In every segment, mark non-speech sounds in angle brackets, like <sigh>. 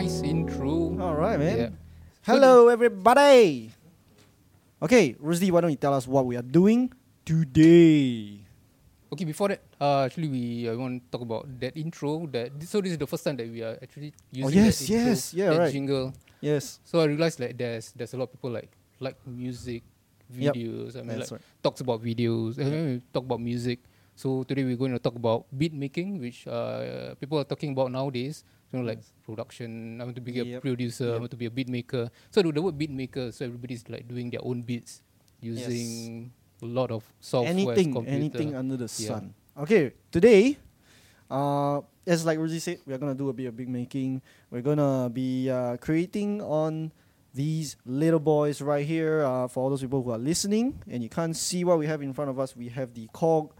nice intro. All right, man. Yeah. Hello, everybody. Okay, Rusdi, why don't you tell us what we are doing today? Okay, before that, uh, actually we uh, want to talk about that intro. That so this is the first time that we are actually using Oh, yes, that intro, yes, yeah, that right. jingle. Yes. So I realized like there's there's a lot of people like like music Yep. videos. I mean That's like right. talks about videos. And then we talk about music. So today we're going to talk about beat making, which uh, people are talking about nowadays. You know, like production. I want to be a Yep. producer. I want to be a beat maker. So the, the word beat maker. So everybody's like doing their own beats using a lot of software. anything, computer. anything under the Yeah. sun. Okay, today, uh, as like Ruzi said, we're gonna do a bit of big making. We're gonna be uh, creating on these little boys right here. Uh, for all those people who are listening and you can't see what we have in front of us, we have the Korg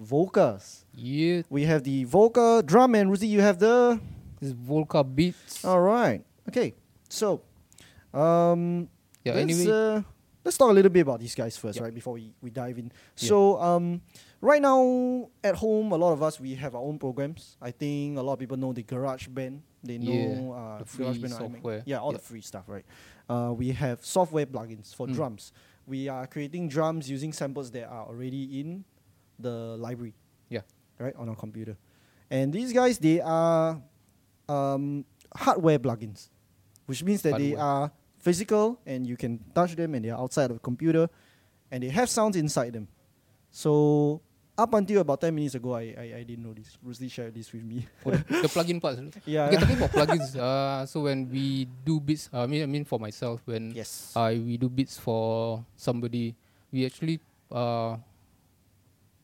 Volcas. Yeah, We have the Volca drum and Ruzi, you have the. This Volca beats. All right. Okay. So, um, yeah. let's, Anyway, uh, let's talk a little bit about these guys first, Yeah. right? Before we, we dive in. Yeah. So, um, right now at home, a lot of us we have our own programs. I think a lot of people know the Garage Band. They know Yeah, uh, the Garage free Band software. Yeah, all Yeah. the free stuff, right? Uh, we have software plugins for Mm. drums. We are creating drums using samples that are already in the library. Yeah. Right on our computer, and these guys they are um, hardware plugins, which means that they are physical and you can touch them and they are outside of the computer, and they have sounds inside them. So up until about ten minutes ago, I I, I didn't know this. Rusli shared this with me. for the, the <laughs> plugin parts. yeah. Okay, talking about <laughs> plugins. Uh, so when we do beats, uh, I mean, I mean for myself, when yes. uh, we do beats for somebody, we actually uh,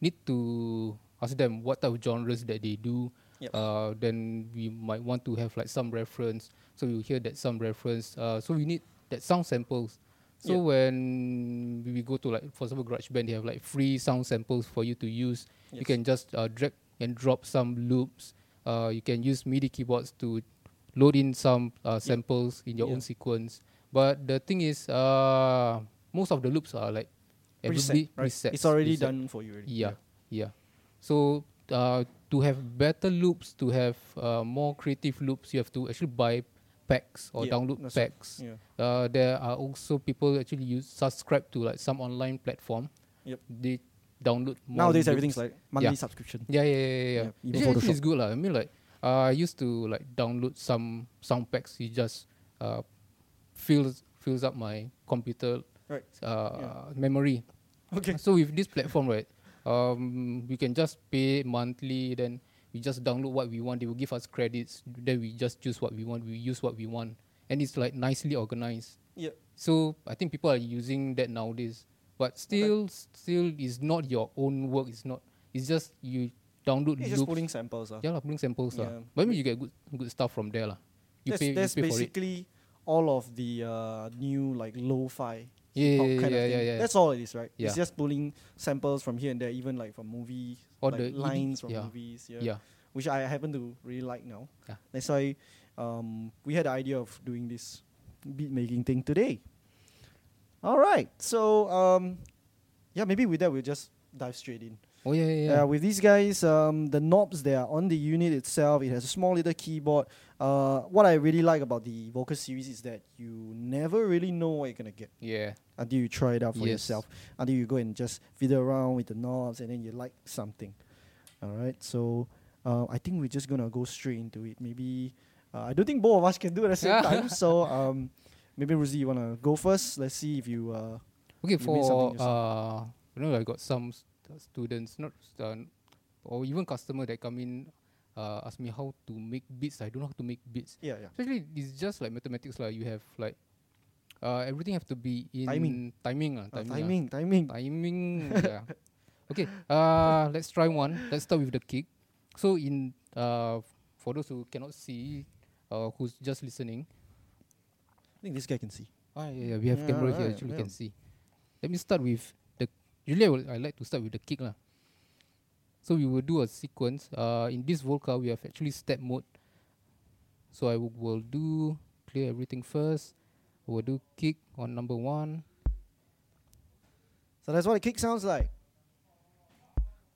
need to ask them what type of genres that they do. Yep. Uh, then we might want to have like some reference. So you hear that some reference. Uh, so we need that sound samples. So Yep. when we go to like for example GarageBand, they have like free sound samples for you to use. You can just uh, drag and drop some loops. Uh, you can use MIDI keyboards to load in some uh, samples in your Yeah. own sequence. But the thing is, uh, most of the loops are like Preset, right? presets, It's already preset. done for you. Already. Yeah, yeah. So uh, to have better loops, to have uh, more creative loops, you have to actually buy packs or Yeah, download packs. Yeah. Uh, there are also people actually use subscribe to like some online platform. Yep. They download more Nowadays loops. everything's like monthly Yeah. subscription. Yeah, yeah, yeah, yeah. Yeah, yeah. even Actually, actually Photoshop. it's good lah. I mean, like uh, I used to like download some sound packs. It just uh, fills fills up my computer Right. uh, memory. Okay. So with this platform, right, um, we can just pay monthly. Then we just download what we want. They will give us credits. Then we just choose what we want. We use what we want, and it's like nicely organized. Yeah. So I think people are using that nowadays. But still, still is not your own work. It's not. It's just you download It's just loops. putting samples. Uh. Yeah, lah, putting samples lah. Yeah. But I mean, you get good good stuff from there lah. You that's pay, that's you pay basically all of the uh, new like lo-fi Yeah, yeah, yeah, thing. yeah, yeah. That's all it is, right? Yeah. It's just pulling samples from here and there, even like from movies, Or like the lines from yeah. movies. Yeah. Yeah. Which I happen to really like now. Yeah. That's why um, we had the idea of doing this beat making thing today. All right. So um, yeah, maybe with that we'll just dive straight in. Oh yeah, yeah. Uh, with these guys, um, the knobs they are on the unit itself. It has a small little keyboard. Uh, what I really like about the Volca series is that you never really know what you're gonna get yeah. until you try it out for Yes. yourself. Until you go and just fiddle around with the knobs and then you like something. All right. So uh, I think we're just gonna go straight into it. Maybe uh, I don't think both of us can do it at the same time. <laughs> So um, maybe Rosie, you wanna go first? Let's see if you. Uh, Okay, You for uh, you know, I got some students, not uh, or even customer that come in, uh, ask me how to make beats. I don't know how to make beats. yeah, yeah. Actually, it's just like mathematics, like you have like, uh, everything have to be in Timing. timing, uh, Uh, timing, ah. timing, timing. timing. <laughs> yeah. Okay. Uh, let's try one. Let's start with the kick. So in uh, for those who cannot see, uh, who's just listening, I think this guy can see. Ah, yeah, yeah, we have Yeah, camera here. right, Actually, yeah. can see. Let me start with. Usually, I, will, I like to start with the kick lah. So we will do a sequence. Uh, in this Volca, we have actually step mode. So I will, will do clear everything first. I will do kick on number one. So that's what a kick sounds like.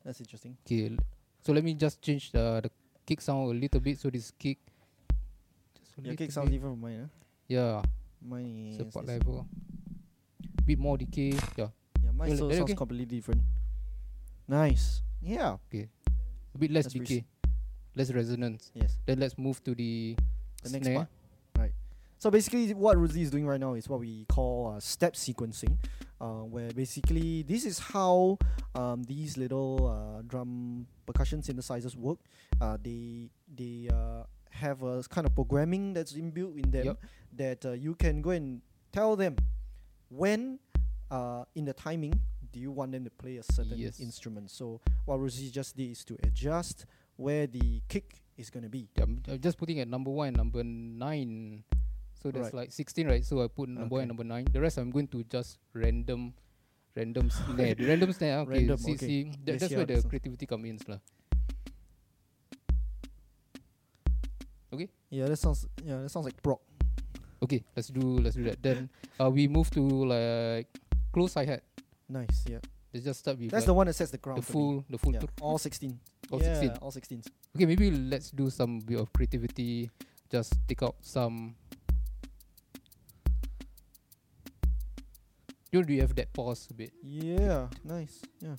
That's interesting. Okay. l- So let me just change the the kick sound a little bit. So this kick. Just Your kick sounds bit- different from mine. Huh? Yeah, Mine is, support level. Bit more decay. Yeah, mine Really? still sounds okay? completely different. Nice. Yeah. Okay. A bit less That's decay, less resonance. Yes. Then let's move to the, The next snare. part. Right. So basically, what Rosie is doing right now is what we call uh, step sequencing, uh, where basically this is how um, these little uh, drum percussion synthesizers work. Uh, they they uh, have a kind of programming that's inbuilt in them Yup. that uh, you can go and tell them when uh, in the timing do you want them to play a certain Yes. instrument. So what Rosie just did is to adjust where the kick is going to be. Yeah, I'm, just putting at number one number nine. So that's Right. like 16, right? So I put number one Okay. and number nine. The rest I'm going to just random, random <laughs> snare. Random snare, okay. Random, see, okay. see, Let's that's where the creativity comes in. lah. Okay, Yeah, that sounds yeah, that sounds like prog. okay, let's do let's do that. Then uh, we move to like close hi hat. Nice, yeah. Let's just start with That's like, the one that sets the ground. the for me. full the full. yeah, all sixteen. all yeah, 16. all sixteens. Okay, maybe let's do some bit of creativity. Just take out some. You know, do you have that pause a bit? Yeah, nice. Yeah,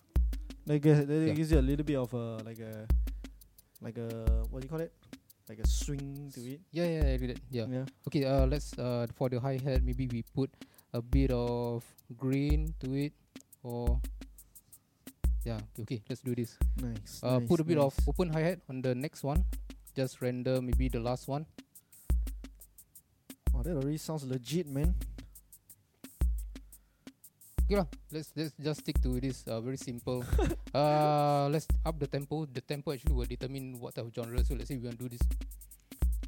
like uh, that Yeah. gives you a little bit of a like a like a what do you call it? Like a swing to it. Yeah, yeah, I do that. Yeah. Yeah. Okay, uh, let's uh for the hi hat maybe we put a bit of green to it, or yeah. Okay, let's do this. Nice. Uh, nice, put a bit of open hi hat on the next one. Just render maybe the last one. Oh, that already sounds legit, man. Okay lah. Let's let's just stick to this. Uh, very simple. <laughs> uh, let's up the tempo. The tempo actually will determine what type of genre. So let's say we want to do this.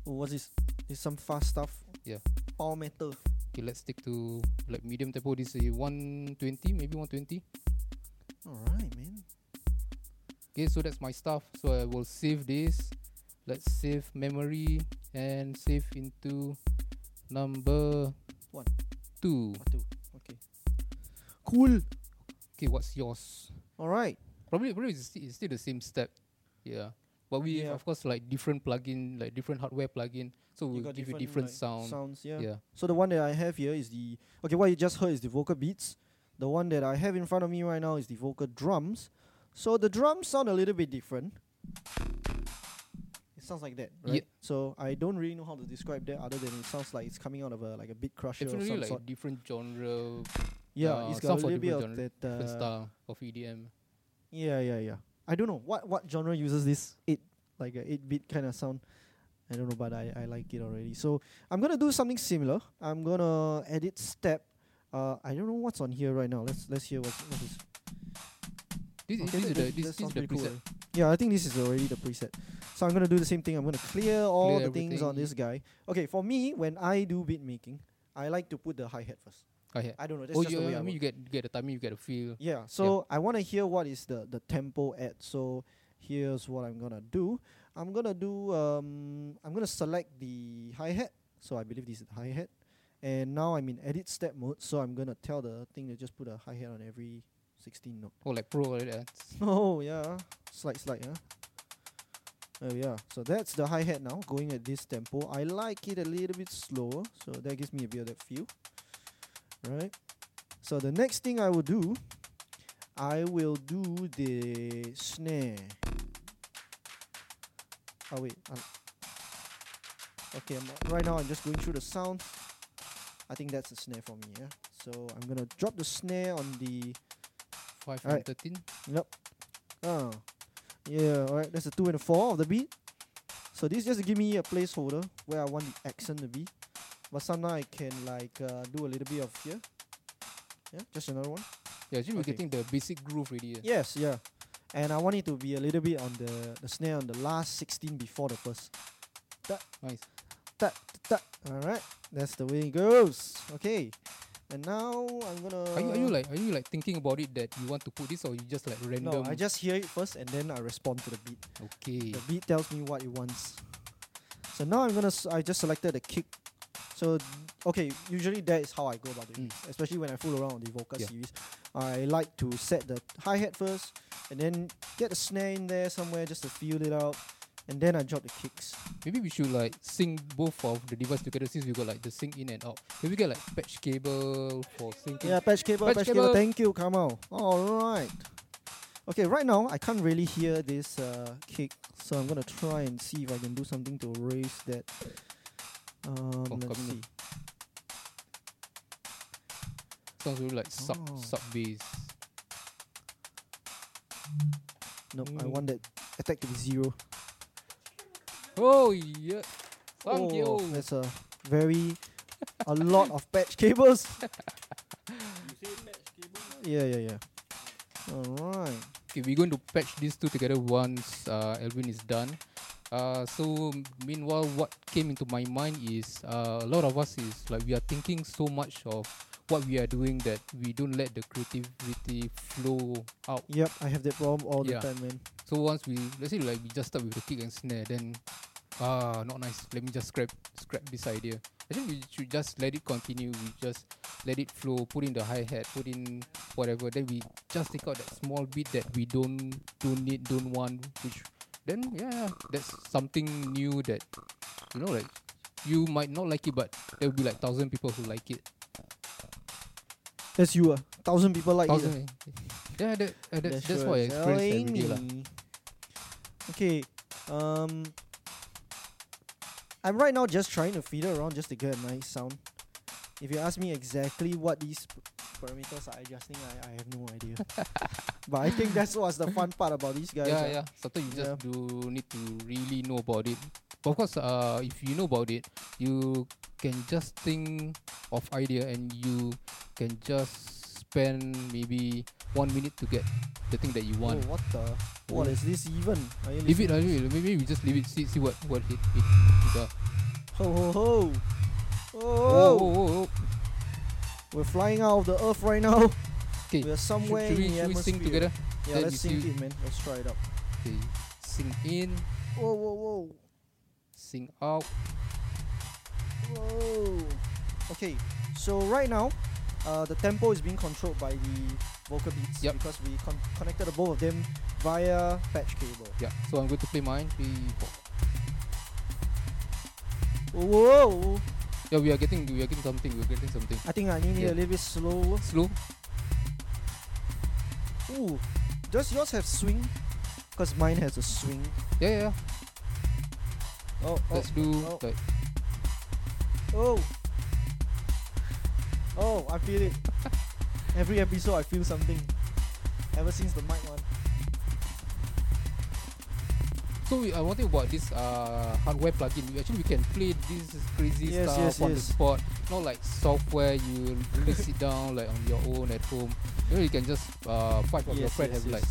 Oh, what's this? This some fast stuff. Yeah. All metal. Okay, let's stick to like medium tempo. This is 120, maybe 120. All right, man. Okay, so that's my stuff. So I will save this. Let's save memory and save into number One. two. What? Okay. Cool. Okay, what's yours? All right. Probably, probably it's, it's still the same step. Yeah. But we Yeah. of course like different plugin, like different hardware plugin. So we'll give you different like, sound. sounds. Yeah. Yeah. So the one that I have here is the okay. What you just heard is the Volca beats. The one that I have in front of me right now is the Volca drums. So the drums sound a little bit different. It sounds like that, right? Yeah. So I don't really know how to describe that other than it sounds like it's coming out of a like a bit crusher of Definitely some like sort. different genre, Yeah, uh, it's got a little bit of different that. different Uh, style of EDM. yeah, yeah, yeah. I don't know what what genre uses this eight like a eight bit kind of sound. I don't know, but I, I like it already. So I'm gonna do something similar. I'm gonna edit step. Uh, I don't know what's on here right now. Let's let's hear what what is. Okay, this is that- the that this is the cool preset. Yeah, I think this is already the preset. So I'm gonna do the same thing. I'm gonna clear all Clear the things on this guy. Okay, for me, when I do beat making, I like to put the hi hat first. Oh, yeah. I don't know. That's oh, just you, the way I I mean, work. you get you get the timing, you get the feel. Yeah, so I want to hear what is the the tempo at. So here's what I'm gonna do. I'm gonna do um I'm gonna select the hi hat. So I believe this is the hi hat, and now I'm in edit step mode. So I'm gonna tell the thing to just put a hi hat on every 16 note. Oh, like pro like that. <laughs> Oh yeah, slide slide yeah Oh yeah, so that's the hi hat now going at this tempo. I like it a little bit slower, so that gives me a bit of that feel. Right. So the next thing I will do, I will do the snare. Oh wait. um, okay, I'm, right now I'm just going through the sound. I think that's the snare for me. Yeah. So I'm gonna drop the snare on the Five and thirteen. Yep. Oh. Yeah, alright. That's a 2 and a 4 of the beat. So this just give me a placeholder where I want the accent to be. But sometimes I can like uh, do a little bit of here. Yeah, just another one. Yeah, actually Okay. we're getting the basic groove already. Yeah. Yes, yeah. And I want it to be a little bit on the, the snare on the last 16 before the first. That, Nice. Ta, ta, ta. Alright, that's the way it goes. Okay. And now I'm gonna. Are you, are you like are you like thinking about it that you want to put this or you just like random? No, I just hear it first and then I respond to the beat. okay. The beat tells me what it wants. So now I'm gonna. S- I just selected the kick. So okay, usually that is how I go about Mm. it. Especially when I fool around on the Volca Yeah. series, I like to set the hi hat first, and then get the snare in there somewhere just to feel it out, and then I drop the kicks. Maybe we should like sync both of the device together since we got like the sync in and out. Can we get like patch cable for syncing? Yeah, patch cable, patch, Patch cable. cable. Thank you, Kamal. All right. Okay, right now I can't really hear this uh, kick, so I'm gonna try and see if I can do something to raise that. Um, Oh, let's see. Sounds really like sub Oh. sub bass. Nope, I Mm. want that attack to be zero. Oh yeah. Thank oh, you. That's a very a lot of patch cables. You say patch cable? Yeah, yeah, yeah. All right. Okay, we're going to patch these two together once uh, Elvin is done. Uh, so meanwhile, what came into my mind is uh, a lot of us is like we are thinking so much of what we are doing that we don't let the creativity flow out. Yep, I have that problem all the time, man. So once we let's say like we just start with the kick and snare, then ah not nice. Let me just scrap scrap this idea. I think we should just let it continue. We just let it flow. Put in the hi hat. Put in whatever. Then we just take out that small bit that we don't don't need, don't want. Which then yeah, that's something new that you know like you might not like it, but there will be like thousand people who like it. That's you, ah. Thousand people like it. ah. Thousand. <laughs> Yeah, that, uh, that's, that's sure what I is experience every day lah. Okay, um, I'm right now just trying to feed it around just to get a nice sound. If you ask me exactly what these p- parameters are adjusting, I, I have no idea. <laughs> but I think that's what's the fun part about these guys. yeah, ah. yeah. Sometimes you just do need to really know about it. But of course, uh, if you know about it, you can just think of idea and you can just spend maybe one minute to get the thing that you Oh, want. what the? What Oh. is this even? Leave it, uh, leave it. Maybe we just leave it. See, see what what it it, it does. Ho ho ho! Oh, Oh, oh, oh, oh. We're flying out of the earth right now. <laughs> Okay. We're somewhere should we, in the should we sing together? Yeah, Then let's sing it, man. Let's try it out. Okay. Sing in, Whoa, whoa, whoa. sing out. Whoa. Okay, so right now, uh, the tempo is being controlled by the Volca beats Yep. because we con- connected the both of them via patch cable. Yeah. So I'm going to play mine. Three, four. Whoa! Yeah, we are getting we are getting something. We are getting something. I think I need Yeah. a little bit slower. Slow. Ooh, does yours have swing? Because mine has a swing. Yeah, yeah. yeah. Oh, oh, Let's do oh. like oh. Oh, I feel it. <laughs> Every episode, I feel something. Ever since the mic one. So we, I want to about this uh, hardware plugin. We actually we can play this crazy Yes, stuff yes, on yes. the spot. Not like software you really sit down like on your own at home. You know you can just uh, five of your yes, have like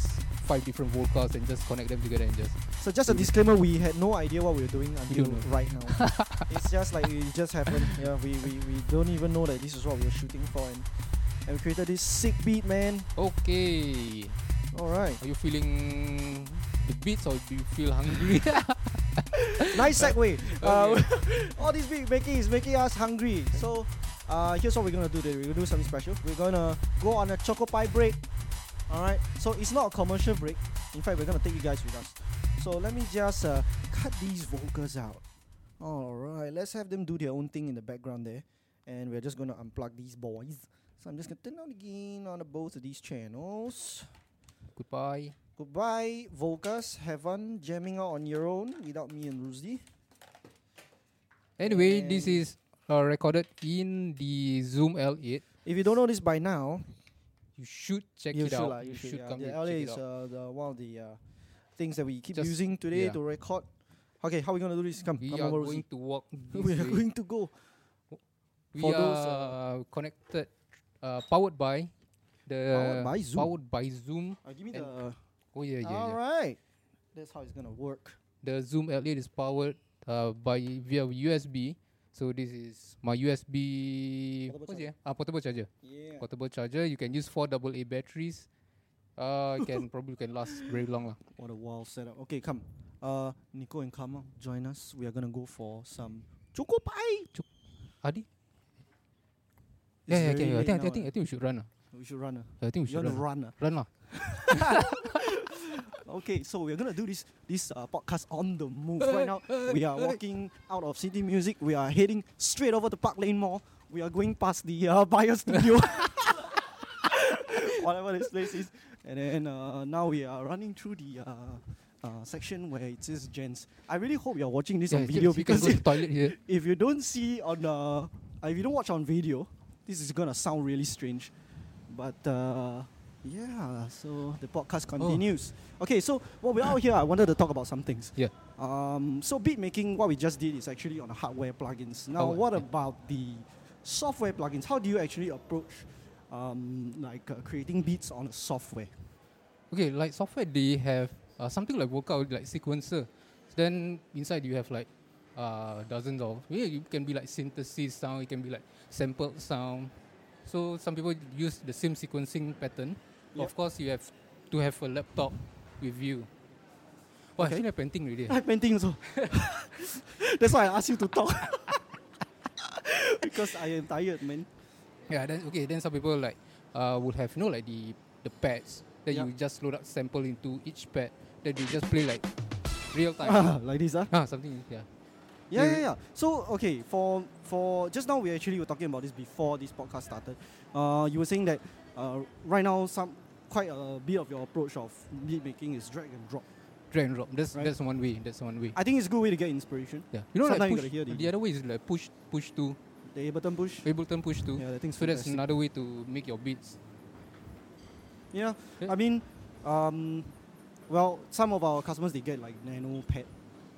five different Volcas and just connect them together and just So just a disclaimer, we had no idea what we were doing until right now. <laughs> it's just like it just happened. Yeah, we, we, we don't even know that this is what we were shooting for and, and we created this sick beat, man. okay. Alright. Are you feeling the beats or do you feel hungry? <laughs> nice segue. Uh, <laughs> all this beat making is making us hungry. So uh, here's what we're gonna do today. We're gonna do something special. We're gonna go on a choco pie break. Alright. So it's not a commercial break. In fact, we're gonna take you guys with us. So let me just uh, cut these Volcas out. Alright, let's have them do their own thing in the background there. And we're just gonna unplug these boys. So I'm just gonna turn on the gain on both of these channels. Goodbye. Goodbye, Volcas. Have fun jamming out on your own without me and Rusdi. Anyway, this is uh, recorded in the Zoom L8. If you don't know this by now, You should check you it should, out. lah, you, should. yeah. come The here, L8 check it is out. uh, the one of the uh, things that we keep Just- using today yeah. to record. Okay, how are we gonna do this? Come, we come are over, going Rusdi. to walk. <laughs> We are going to go. We for are those, uh, connected, uh, powered by the Powered by Zoom. powered by Zoom. Uh, give me And- the. Oh yeah, yeah, All yeah. right, that's how it's gonna work. The Zoom L8 is powered uh, by via USB. So this is my USB. Portable What's it? Ah, portable charger. Yeah. Portable charger. You can use four AA batteries. Uh, <laughs> can probably can last very long lah. What a wild setup. Okay, come. Uh, Nico and Kama, join us. We are gonna go for some choco pie. Adi? It's Yeah, yeah, very okay. I think, I think. I think we should run. ah. we should run. Uh. I think we You should wanna run. run? Uh. Run lah. <laughs> okay, so we're gonna do this this uh, podcast on the move right now. We are walking out of City Music. We are heading straight over to Park Lane Mall. We are going past the uh, <laughs> Buyer Studio, <laughs> whatever this place is, and then uh, now we are running through the. Uh, uh, section where it says gents. I really hope you're watching this Yeah, on video because go to toilet here. <laughs> if you don't see on uh, if you don't watch on video, this is gonna sound really strange. But uh, yeah, so the podcast continues. Okay, so while we're out here, I wanted to talk about some things. Yeah. Um, so beat making, what we just did is actually on the hardware plugins. Now, Oh, what yeah. about the software plugins? How do you actually approach um, like uh, creating beats on a software? Okay, like software, they have uh, something like workout, like sequencer. Then inside you have like uh, dozens of. Yeah, you can be like synthesis sound. It can be like sampled sound. So some people use the same sequencing pattern. Yep. Of course, you have to have a laptop with you. Oh, Okay. actually, I'm painting already. I'm painting also. <laughs> That's why I asked you to talk. <laughs> because I am tired, man. Yeah, then okay. Then some people like uh, would have you know like the the pads that Yeah. you just load up sample into each pad. That you just play like real time. Ah, like this, ah. ah, something. Yeah, Yeah. yeah, yeah. So okay, for for just now we actually were talking about this before this podcast started. Uh, you were saying that uh, right now some quite a bit of your approach of beat making is drag and drop. Drag and drop. That's Right. that's one way. That's one way. I think it's a good way to get inspiration. Yeah. You know, Sometimes like you push, the- the, other way is like push, push to The Ableton push. Ableton Push 2. Yeah, I think So that's another way to make your beats. Yeah, Yeah. I mean, um, well, some of our customers they get like nanoPAD.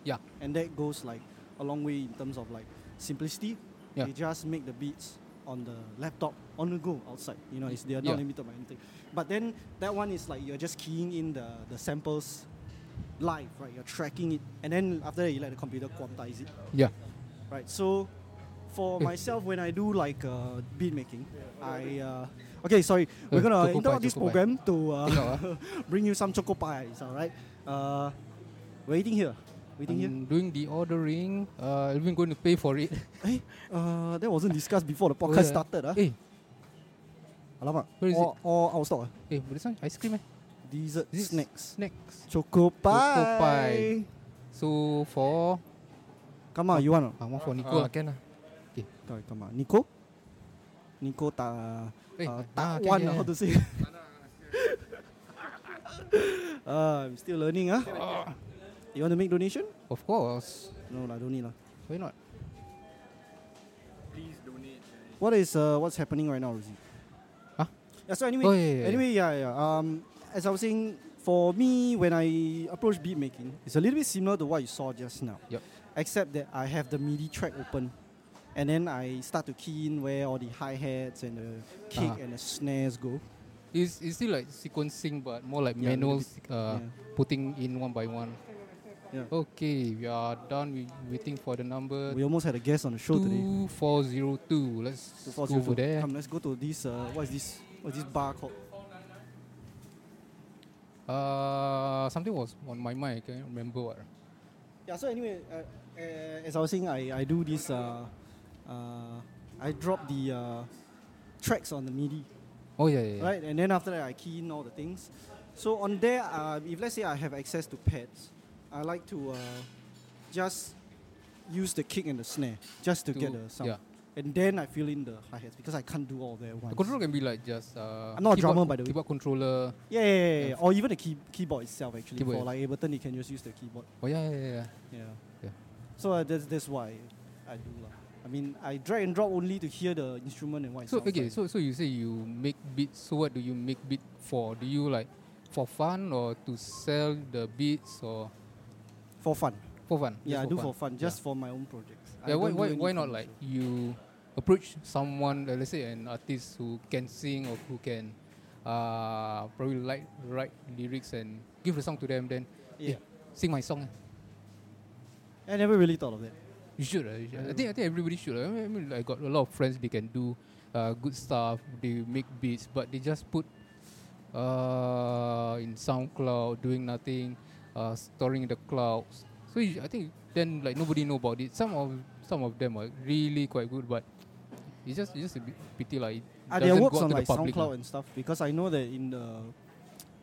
Yeah. And that goes like a long way in terms of like simplicity. Yeah. They just make the beats on the laptop on the go outside. You know, it's they are Yeah. not limited by anything. But then that one is like you're just keying in the, the samples live, right? You're tracking it, and then after that you let the computer quantize it, Yeah. right? So. For myself, when I do like uh, beat making, I uh, okay. Sorry, we're gonna interrupt this program to <laughs> uh, <laughs> bring you some choco pies, all right? Uh, waiting here. Waiting here. I'm doing the ordering. Uh, I'm even going to pay for it. Hey, <laughs> uh, that wasn't discussed before the podcast yeah. started. Ah, hey, Alamak. Where is all, all out of stock. Ah. hey, but this one ice cream eh? Dessert This is snacks. Snacks. Choco pie. pie. So for Come on, you want? ah, one for Nico. Oh, lah. can lah. Sorry, come on. Nico? Nico ta, Eh, uh, ah, ta okay, one, yeah, how to say? uh, <laughs> I'm still learning. Ah, You want to make donation? Of course. No, lah, don't need. lah. Why not? Please donate. What is uh, what's happening right now, Rosie? Huh? Yeah, so anyway, Oh, yeah, yeah, yeah. anyway, yeah, yeah. Um, as I was saying, for me, when I approach beat making, it's a little bit similar to what you saw just now. Yep. Except that I have the MIDI track open, and then I start to key in where all the hi hats and the kick Uh-huh. and the snares go. It's, it's still like sequencing, but more like Yeah, manual, uh, yeah. putting in one by one. Yeah. Okay, we are done. We waiting for the number We almost had a guest on the show today. two four zero two. Let's Two, go over there. Come, let's go to this. Uh, what is this? What is this bar called? Uh, something was on my mind. I can't remember what. Yeah. So anyway, uh, uh, as I was saying, I, I do this. Uh, uh, I drop the uh, tracks on the MIDI, Oh yeah, yeah. yeah. right? And then after that, I key in all the things. So on there, uh, if let's say I have access to pads, I like to uh, just use the kick and the snare just to, To- get the sound. yeah. And then I fill in the hi hats because I can't do all that at once. The controller can be like just. Uh, I'm not a drummer, by the way. Keyboard controller. Yeah, yeah, yeah, yeah, or even the key, keyboard itself actually. Keyboard, For like Ableton, you can just use the keyboard. Oh yeah, yeah, yeah. yeah. Yeah. So uh, that's that's why I do lah. I mean, I drag and drop only to hear the instrument and what So okay, like. so so you say you make beats. So what do you make beat for? Do you like for fun or to sell the beats or for fun. for fun? Yeah, I do for fun, just Yeah. for my own projects. I Yeah, why don't why, why not like you approach someone, uh, let's say an artist who can sing or who can uh, probably like write lyrics and give the song to them, then Yeah. eh, sing my song. I never really thought of that. You should. Uh, you should. Yeah. I think I think everybody should. uh. I mean, I mean, I got a lot of friends. They can do uh, good stuff. They make beats, but they just put uh, in SoundCloud, doing nothing, uh, storing in the clouds. So you, I think then like nobody know about it. Some of some of them are really quite good, but it's just it's just a bit pity like. Are there works on the like SoundCloud and stuff? Because I know that in the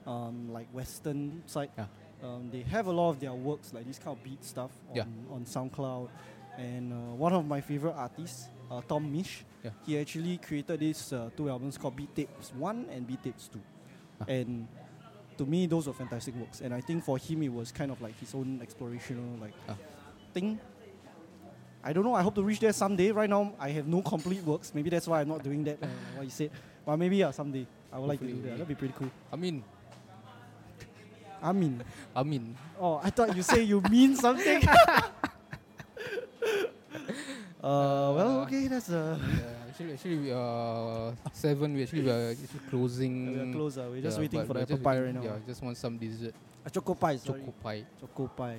um, like Western side, Yeah. Um, they have a lot of their works, like this kind of beat stuff, on, Yeah. on SoundCloud. And uh, one of my favorite artists, uh, Tom Misch, Yeah. he actually created these uh, two albums called Beat Tapes 1 and Beat Tapes 2. Ah. And to me, those were fantastic works. And I think for him, it was kind of like his own explorational like Ah. thing. I don't know. I hope to reach there someday. Right now, I have no complete works. Maybe that's why I'm not doing that. Uh, what you said. But maybe yeah, someday I would like to do that. That'd be pretty cool. I mean, I mean, I mean, oh, I thought you say you mean something. <laughs> <laughs> uh, well, okay, that's uh, yeah, actually, actually, we are seven. We actually we are actually closing. we are close. Uh, we're just Yeah, waiting for the apple pie right now. Yeah, just want some dessert. Uh, choco pie, sorry. Choco pie. Choco pie.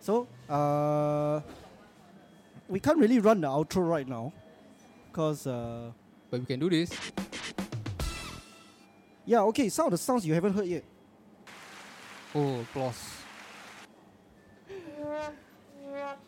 So, uh, we can't really run the outro right now, cause uh, But we can do this. yeah, okay, some of the sounds you haven't heard yet. Oh, applause.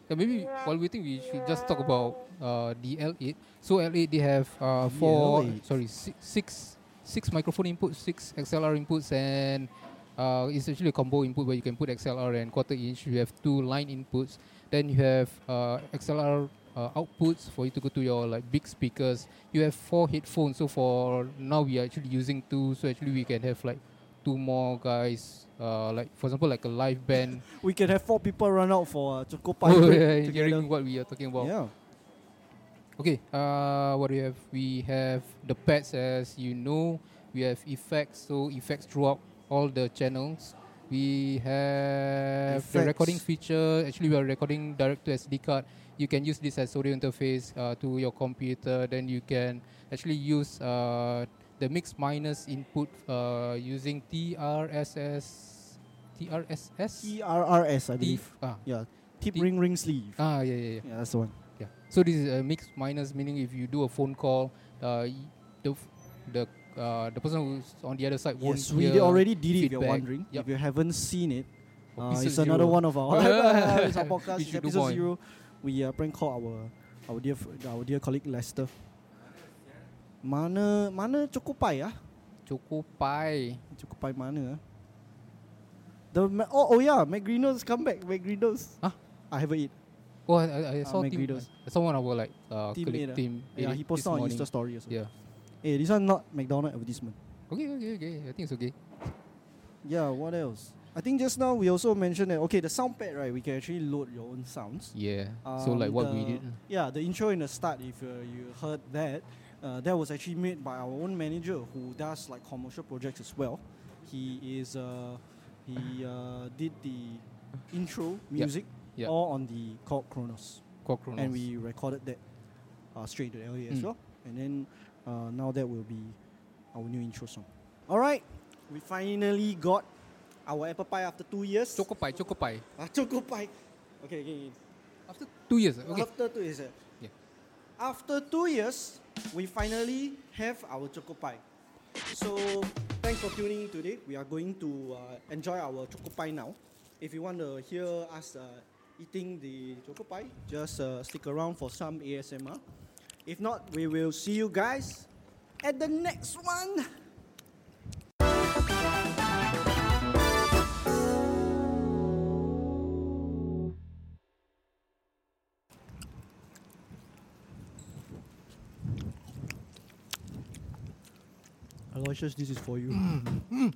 Yeah, maybe while waiting, we should just talk about uh, the L8. So L8 they have uh, four, L8. sorry, six, six, six microphone inputs, six XLR inputs, and uh, it's actually a combo input where you can put XLR and quarter inch. You have two line inputs. Then you have uh, XLR uh, outputs for you to go to your like big speakers. You have four headphones. So for now, we are actually using two. So actually, we can have like two more guys. Uh, like for example, like a live band. <laughs> We can have four people run out for uh, choco <laughs> pie oh, break yeah, hearing what we are talking about. Yeah. Okay, uh, what do we have? We have the pads, as you know. We have effects, so effects throughout all the channels. We have the recording feature. Actually, we are recording direct to SD card. You can use this as audio interface uh, to your computer. Then you can actually use uh, the mix minus input uh, using TRSS. TRSS. TRRS, I T- believe. ah, Yeah. Tip T- ring ring sleeve. ah, yeah, yeah, yeah. Yeah, that's the one. Yeah. So this is a mix minus, meaning if you do a phone call, uh, the f- the uh, the person who's on the other side won't Yes, we hear already did it if you're feedback. wondering. Yep. If you haven't seen it, uh, Episode it's another zero. one of our <laughs> <laughs> it's our podcast. We It's should do episode more. zero. We uh, prank call our our dear fr- our dear colleague Lester. Mana mana pie ah? Choco pie mana ah? The Ma- oh oh yeah, McGrino's come back. McGrino's. Huh? I haven't eat. Oh, I, I- saw team. McGriddles. I saw one of our like uh, Team colleague ah. team. Yeah, he posted on. Insta story also. Yeah. Hey, this one not McDonald advertisement. Okay, okay, okay. I think it's okay. Yeah, what else? I think just now we also mentioned that okay, the sound pad right, we can actually load your own sounds. Yeah. so Um, like what we the- did. Yeah, the intro in the start, if uh, you heard that, uh, that was actually made by our own manager who does like commercial projects as well. He is uh, he uh, did the intro music yeah. all on the called Kronos, Cockroach. and we recorded that uh, straight to the L8 as Mm. well. And then uh, now that will be our new intro song. All right, we finally got our apple pie after two years. Choco pie, choco pie. Ah, choco pie. Okay, okay, okay. After two years. Okay. After two years. After two years, we finally have our choco pie. So thanks for tuning in today. We are going to uh, enjoy our choco pie now. If you want to hear us uh, eating the choco pie, just uh, stick around for some ASMR. If not, we will see you guys at the next one. Aloysius, this is for you. Mm, mm.